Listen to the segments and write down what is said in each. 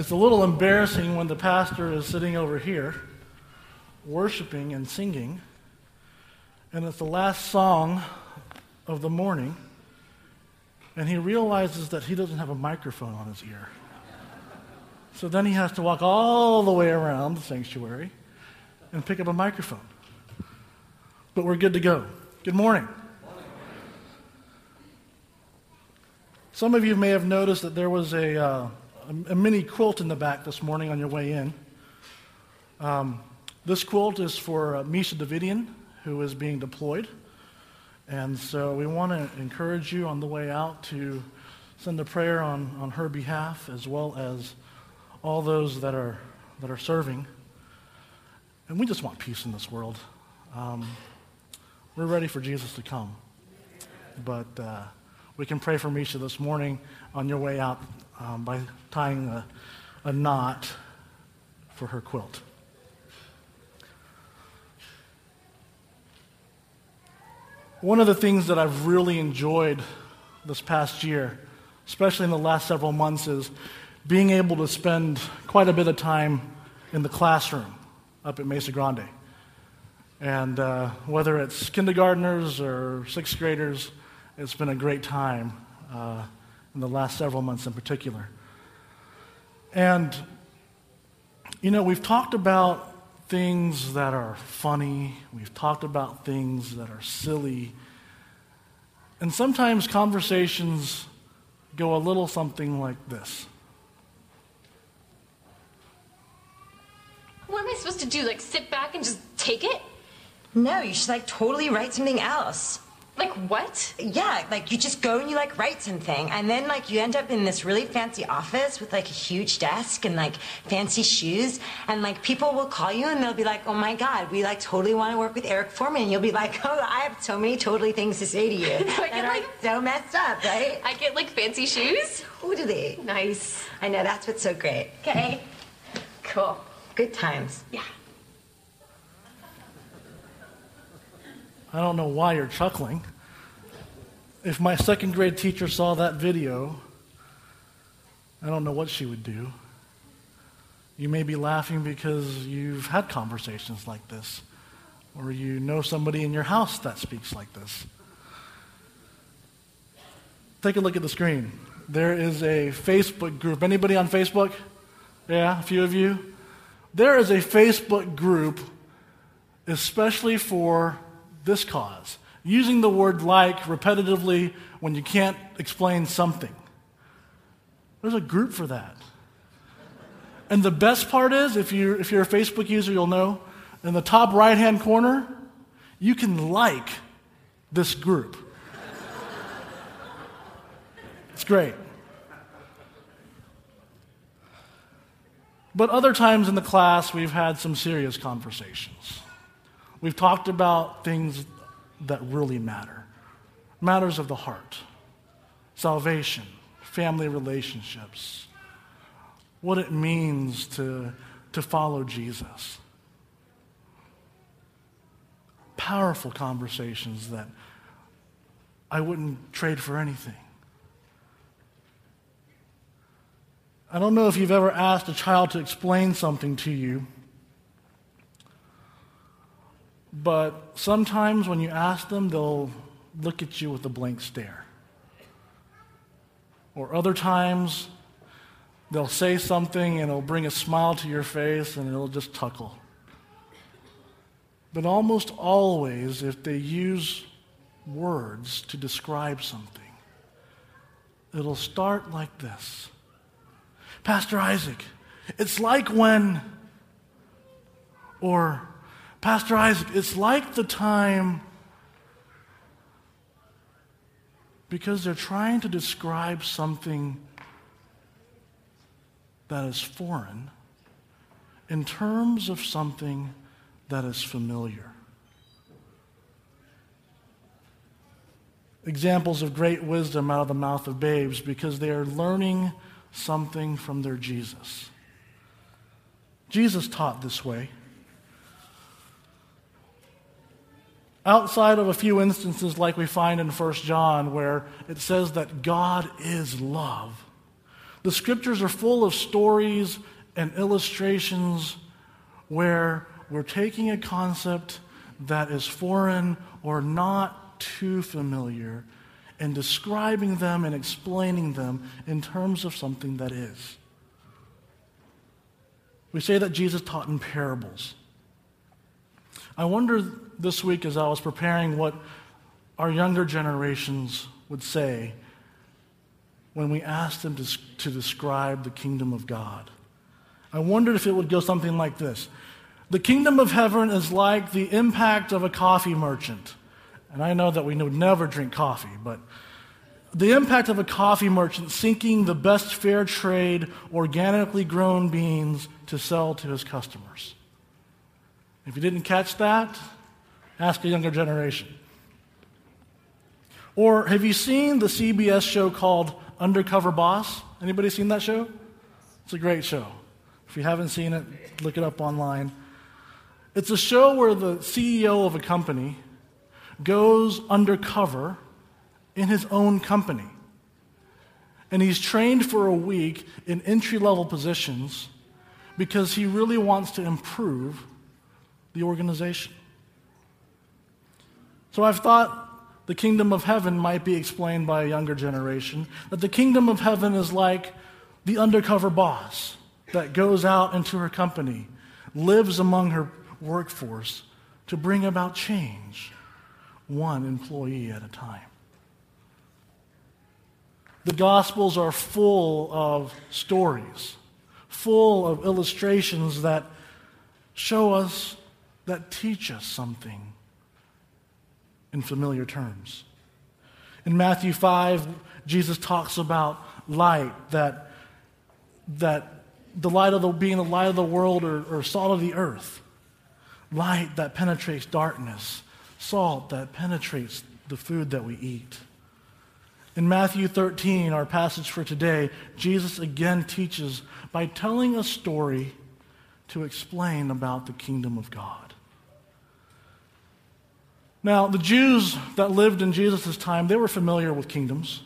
It's a little embarrassing when the pastor is sitting over here worshiping and singing, and it's the last song of the morning, and he realizes that he doesn't have a microphone on his ear. So then he has to walk all the way around the sanctuary and pick up a microphone. But we're good to go. Good morning. Some of you may have noticed that there was a, uh, a, mini quilt in the back this morning on your way in. Um, this quilt is for uh, Misha Davidian, who is being deployed. And so we want to encourage you on the way out to send a prayer on, on her behalf, as well as all those that are, that are serving. And we just want peace in this world. Um, we're ready for Jesus to come. But uh, we can pray for Misha this morning on your way out um, by tying a, a knot for her quilt. One of the things that I've really enjoyed this past year, especially in the last several months, is being able to spend quite a bit of time in the classroom up at Mesa Grande. And uh, whether it's kindergartners or sixth graders, it's been a great time uh, in the last several months in particular. And, you know, we've talked about things that are funny, we've talked about things that are silly, and sometimes conversations go a little something like this. What am I supposed to do? Like sit back and just take it? No, you should like totally write something else. Like what? Yeah, like you just go and you like write something, and then like you end up in this really fancy office with like a huge desk and like fancy shoes, and like people will call you and they'll be like, "Oh my God, we like totally want to work with Eric Foreman." And you'll be like, "Oh, I have so many totally things to say to you I that get, like- so messed up, right?" I get like fancy shoes? Totally. Nice. I know that's what's so great. Okay. Cool. Good times. Yeah. I don't know why you're chuckling. If my second grade teacher saw that video, I don't know what she would do. You may be laughing because you've had conversations like this, or you know somebody in your house that speaks like this. Take a look at the screen. There is a Facebook group. Anybody on Facebook? Yeah, a few of you. There is a Facebook group especially for this cause. Using the word like repetitively when you can't explain something. There's a group for that. And the best part is, if you're, if you're a Facebook user, you'll know, in the top right hand corner, you can like this group. It's great. But other times in the class, we've had some serious conversations. We've talked about things that really matter. Matters of the heart, salvation, family relationships, what it means to, to follow Jesus. Powerful conversations that I wouldn't trade for anything. I don't know if you've ever asked a child to explain something to you, but sometimes when you ask them, they'll look at you with a blank stare. Or other times, they'll say something and it'll bring a smile to your face and it'll just tuckle. But almost always, if they use words to describe something, it'll start like this Pastor Isaac, it's like when, or Pastor Isaac, it's like the time, because they're trying to describe something that is foreign in terms of something that is familiar. Examples of great wisdom out of the mouth of babes because they are learning something from their Jesus. Jesus taught this way. Outside of a few instances like we find in 1 John where it says that God is love, The scriptures are full of stories and illustrations where we're taking a concept that is foreign or not too familiar and describing them and explaining them in terms of something that is. We say that Jesus taught in parables. I wonder this week as I was preparing what our younger generations would say when we asked them to, to describe the kingdom of God. I wondered if it would go something like this The kingdom of heaven is like the impact of a coffee merchant. And I know that we would never drink coffee, but the impact of a coffee merchant sinking the best fair trade, organically grown beans to sell to his customers. If you didn't catch that, ask a younger generation. Or have you seen the CBS show called Undercover Boss? Anybody seen that show? It's a great show. If you haven't seen it, look it up online. It's a show where the CEO of a company goes undercover in his own company. And he's trained for a week in entry level positions because he really wants to improve the organization. So I've thought the kingdom of heaven might be explained by a younger generation that the kingdom of heaven is like the undercover boss that goes out into her company, lives among her workforce to bring about change, one employee at a time. The Gospels are full of stories, full of illustrations that show us, that teach us something in familiar terms. In Matthew 5, Jesus talks about light, that, that the light of the, being the light of the world or, or salt of the earth, light that penetrates darkness, salt that penetrates the food that we eat. In Matthew 13, our passage for today, Jesus again teaches by telling a story to explain about the kingdom of God. Now, the Jews that lived in Jesus' time, they were familiar with kingdoms.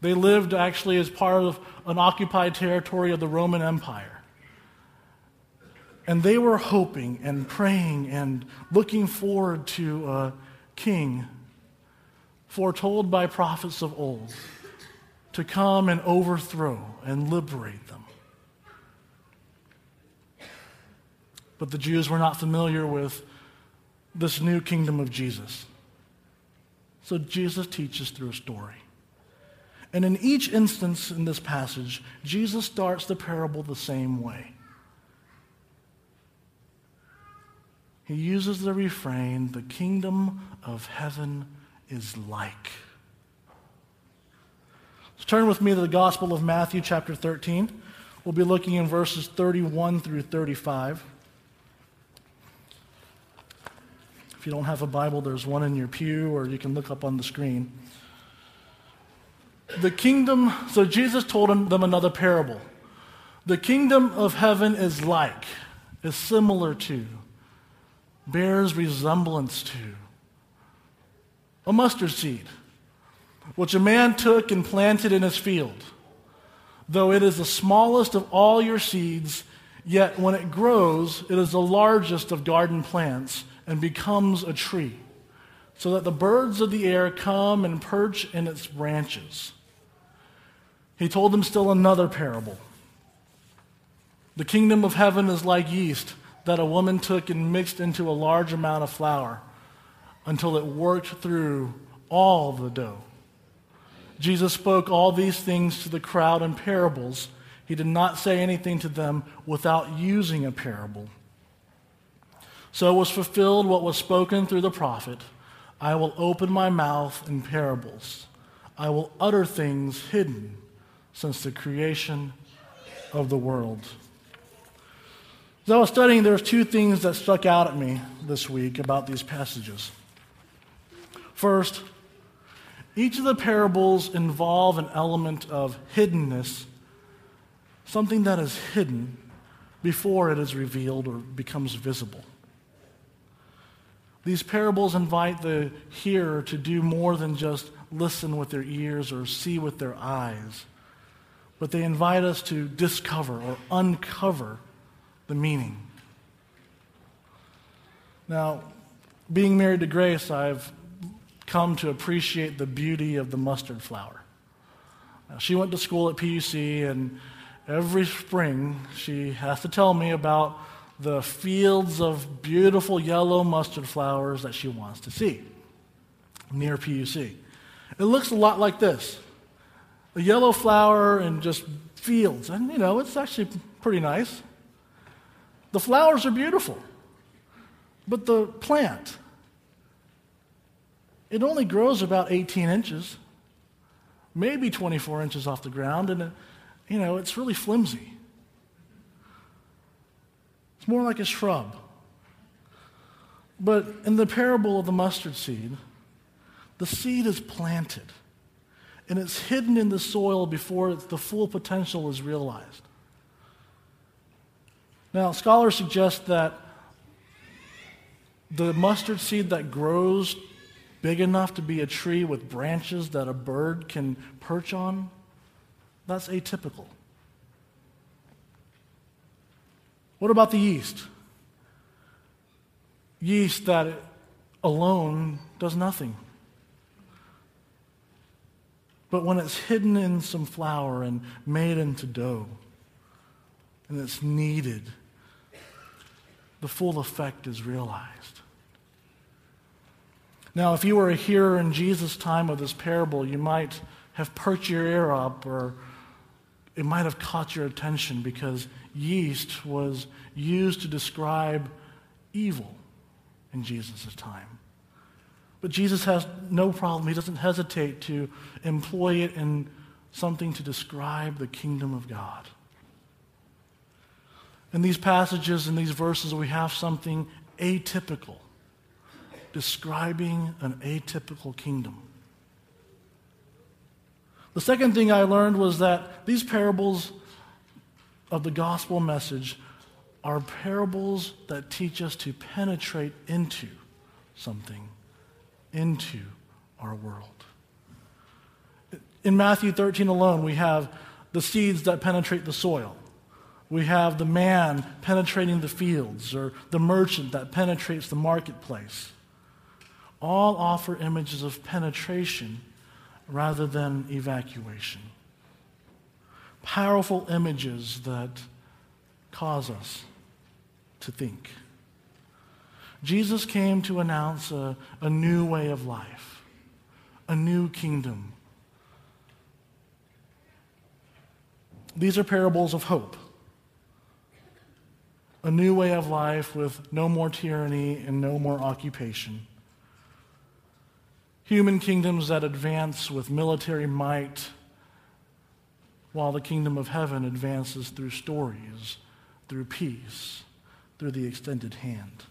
They lived actually as part of an occupied territory of the Roman Empire. And they were hoping and praying and looking forward to a king foretold by prophets of old to come and overthrow and liberate them. But the Jews were not familiar with this new kingdom of Jesus. So Jesus teaches through a story. And in each instance in this passage, Jesus starts the parable the same way. He uses the refrain, the kingdom of heaven is like. So turn with me to the Gospel of Matthew, chapter 13. We'll be looking in verses 31 through 35. You don't have a Bible, there's one in your pew, or you can look up on the screen. The kingdom, so Jesus told them another parable. The kingdom of heaven is like, is similar to, bears resemblance to a mustard seed, which a man took and planted in his field. Though it is the smallest of all your seeds, yet when it grows, it is the largest of garden plants and becomes a tree, so that the birds of the air come and perch in its branches. He told them still another parable. The kingdom of heaven is like yeast that a woman took and mixed into a large amount of flour until it worked through all the dough. Jesus spoke all these things to the crowd in parables. He did not say anything to them without using a parable. So was fulfilled what was spoken through the prophet I will open my mouth in parables, I will utter things hidden since the creation of the world. As I was studying, there's two things that stuck out at me this week about these passages. First, each of the parables involve an element of hiddenness, something that is hidden before it is revealed or becomes visible. These parables invite the hearer to do more than just listen with their ears or see with their eyes, but they invite us to discover or uncover the meaning. Now, being married to Grace, I've come to appreciate the beauty of the mustard flower. Now, she went to school at PUC, and every spring she has to tell me about the fields of beautiful yellow mustard flowers that she wants to see near PUC. It looks a lot like this a yellow flower and just fields. And, you know, it's actually pretty nice. The flowers are beautiful. But the plant, it only grows about 18 inches, maybe 24 inches off the ground, and, it, you know, it's really flimsy. It's more like a shrub. But in the parable of the mustard seed, the seed is planted and it's hidden in the soil before the full potential is realized. Now, scholars suggest that the mustard seed that grows big enough to be a tree with branches that a bird can perch on, that's atypical. What about the yeast? Yeast that alone does nothing. But when it's hidden in some flour and made into dough, and it's kneaded, the full effect is realized. Now, if you were a hearer in Jesus' time of this parable, you might have perked your ear up or it might have caught your attention because yeast was used to describe evil in Jesus' time. But Jesus has no problem. He doesn't hesitate to employ it in something to describe the kingdom of God. In these passages, in these verses, we have something atypical, describing an atypical kingdom. The second thing I learned was that these parables of the gospel message are parables that teach us to penetrate into something into our world. In Matthew 13 alone, we have the seeds that penetrate the soil. We have the man penetrating the fields, or the merchant that penetrates the marketplace. All offer images of penetration rather than evacuation. Powerful images that cause us to think. Jesus came to announce a, a new way of life, a new kingdom. These are parables of hope. A new way of life with no more tyranny and no more occupation. Human kingdoms that advance with military might, while the kingdom of heaven advances through stories, through peace, through the extended hand.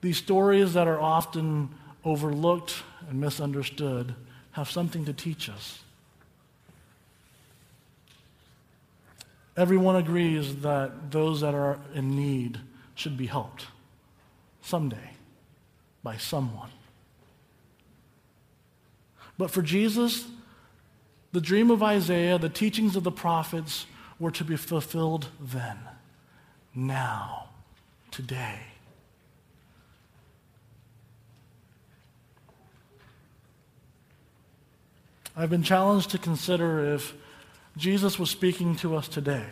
These stories that are often overlooked and misunderstood have something to teach us. Everyone agrees that those that are in need should be helped someday by someone. But for Jesus, the dream of Isaiah, the teachings of the prophets were to be fulfilled then, now, today. I've been challenged to consider if Jesus was speaking to us today,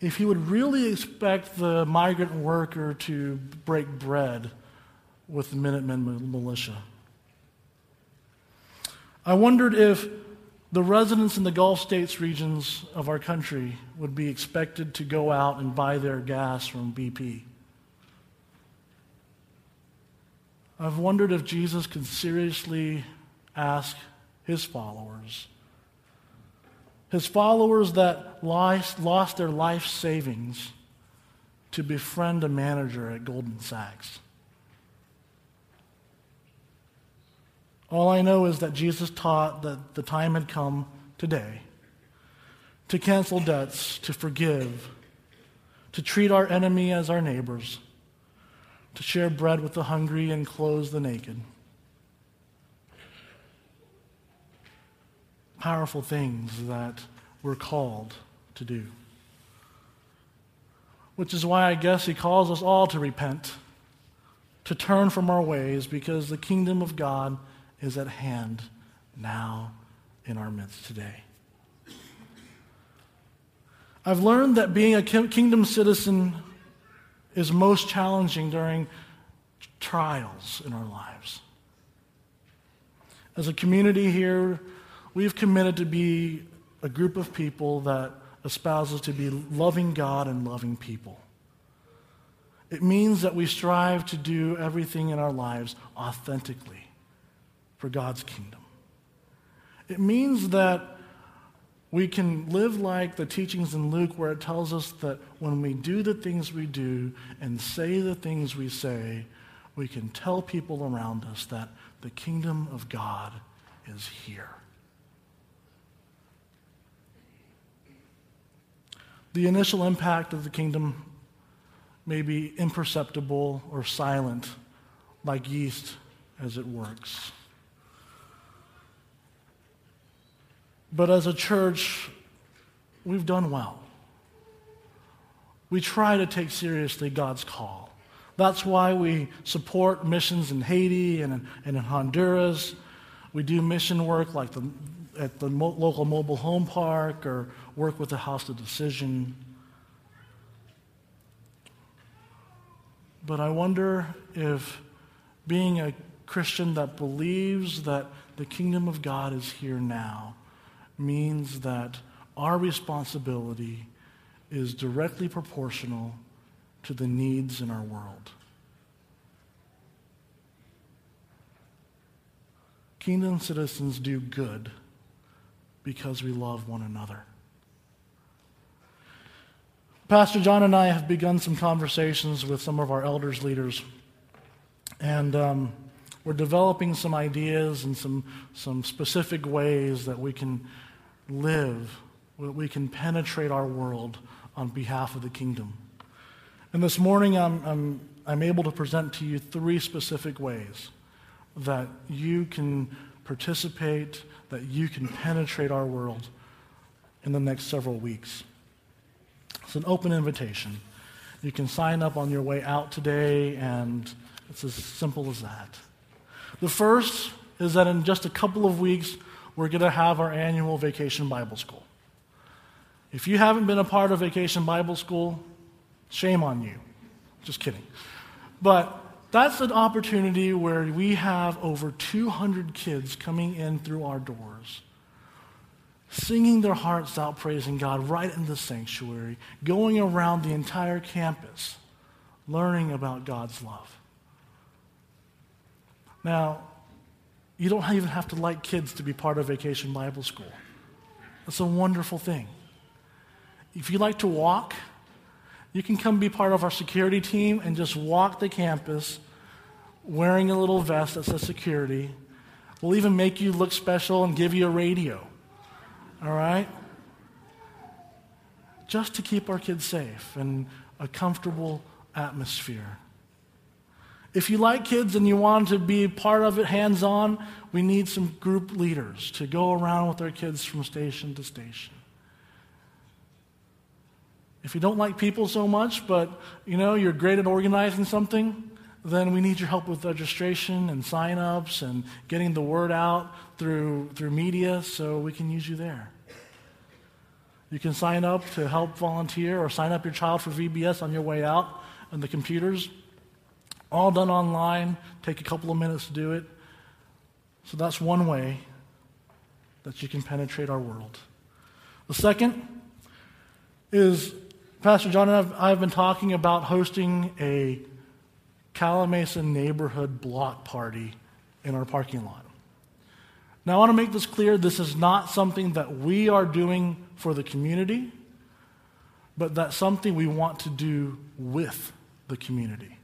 if he would really expect the migrant worker to break bread with the Minutemen militia. I wondered if the residents in the Gulf States regions of our country would be expected to go out and buy their gas from BP. I've wondered if Jesus could seriously ask his followers. His followers that lost, their life savings to befriend a manager at Goldman Sachs. All I know is that Jesus taught that the time had come today to cancel debts, to forgive, to treat our enemy as our neighbors, to share bread with the hungry and clothe the naked. powerful things that we're called to do. Which is why I guess he calls us all to repent, to turn from our ways, because the kingdom of God is at hand now in our midst today. I've learned that being a kingdom citizen is most challenging during trials in our lives. As a community here, we've committed to be a group of people that espouses to be loving God and loving people. It means that we strive to do everything in our lives authentically for God's kingdom. It means that we can live like the teachings in Luke, where it tells us that when we do the things we do and say the things we say, we can tell people around us that the kingdom of God is here. The initial impact of the kingdom may be imperceptible or silent, like yeast as it works. But as a church, we've done well. We try to take seriously God's call. That's why we support missions in Haiti and in, and in Honduras. We do mission work like the, at the mo- local mobile home park or work with the House of Decision. But I wonder if being a Christian that believes that the kingdom of God is here now means that our responsibility is directly proportional to the needs in our world. Kingdom citizens do good because we love one another. Pastor John and I have begun some conversations with some of our elders leaders, and um, we're developing some ideas and some, some specific ways that we can live, that we can penetrate our world on behalf of the kingdom. And this morning, I'm, I'm, I'm able to present to you three specific ways that you can participate, that you can penetrate our world in the next several weeks. It's an open invitation. You can sign up on your way out today, and it's as simple as that. The first is that in just a couple of weeks, we're going to have our annual Vacation Bible School. If you haven't been a part of Vacation Bible School, Shame on you. Just kidding. But that's an opportunity where we have over 200 kids coming in through our doors, singing their hearts out, praising God right in the sanctuary, going around the entire campus, learning about God's love. Now, you don't even have to like kids to be part of Vacation Bible School. That's a wonderful thing. If you like to walk, you can come be part of our security team and just walk the campus wearing a little vest that says security. We'll even make you look special and give you a radio. All right? Just to keep our kids safe and a comfortable atmosphere. If you like kids and you want to be part of it hands on, we need some group leaders to go around with our kids from station to station. If you don't like people so much, but you know you're great at organizing something, then we need your help with registration and sign-ups and getting the word out through through media so we can use you there. You can sign up to help volunteer or sign up your child for VBS on your way out and the computers. All done online, take a couple of minutes to do it. So that's one way that you can penetrate our world. The second is Pastor John and I have been talking about hosting a Calimesa neighborhood block party in our parking lot. Now, I want to make this clear this is not something that we are doing for the community, but that's something we want to do with the community.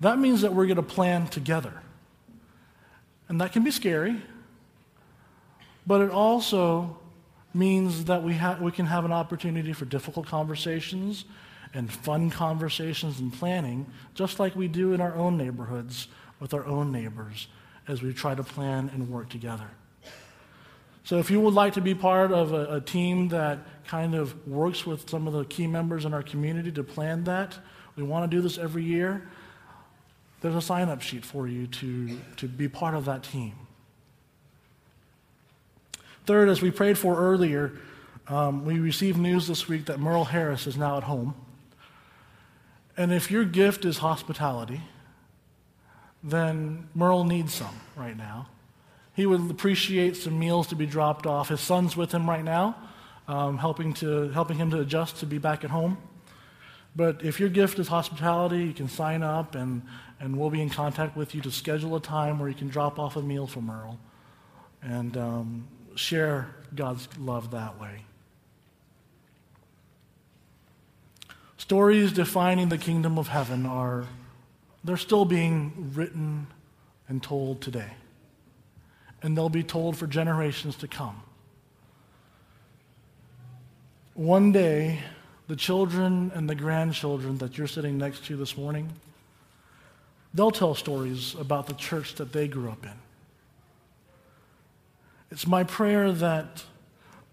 That means that we're going to plan together. And that can be scary, but it also means that we, ha- we can have an opportunity for difficult conversations and fun conversations and planning, just like we do in our own neighborhoods with our own neighbors as we try to plan and work together. So if you would like to be part of a, a team that kind of works with some of the key members in our community to plan that, we want to do this every year. There's a sign up sheet for you to, to be part of that team. Third, as we prayed for earlier, um, we received news this week that Merle Harris is now at home. And if your gift is hospitality, then Merle needs some right now. He would appreciate some meals to be dropped off. His son's with him right now, um, helping, to, helping him to adjust to be back at home. But if your gift is hospitality, you can sign up and, and we'll be in contact with you to schedule a time where you can drop off a meal for Merle and um, share God's love that way. Stories defining the kingdom of heaven are, they're still being written and told today. And they'll be told for generations to come. One day, the children and the grandchildren that you're sitting next to this morning, they'll tell stories about the church that they grew up in. It's my prayer that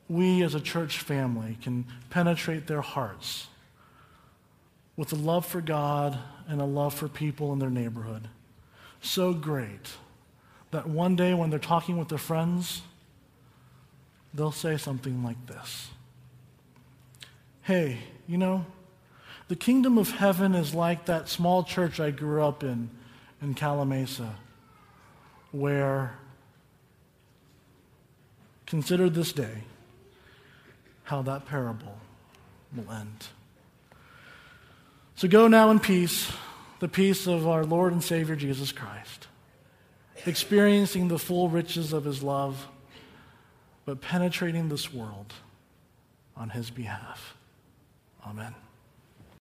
we as a church family can penetrate their hearts with a love for God and a love for people in their neighborhood. So great that one day when they're talking with their friends, they'll say something like this Hey, you know, the kingdom of heaven is like that small church I grew up in in Calimesa, where, consider this day how that parable will end. So go now in peace, the peace of our Lord and Savior Jesus Christ, experiencing the full riches of his love, but penetrating this world on his behalf. Amen.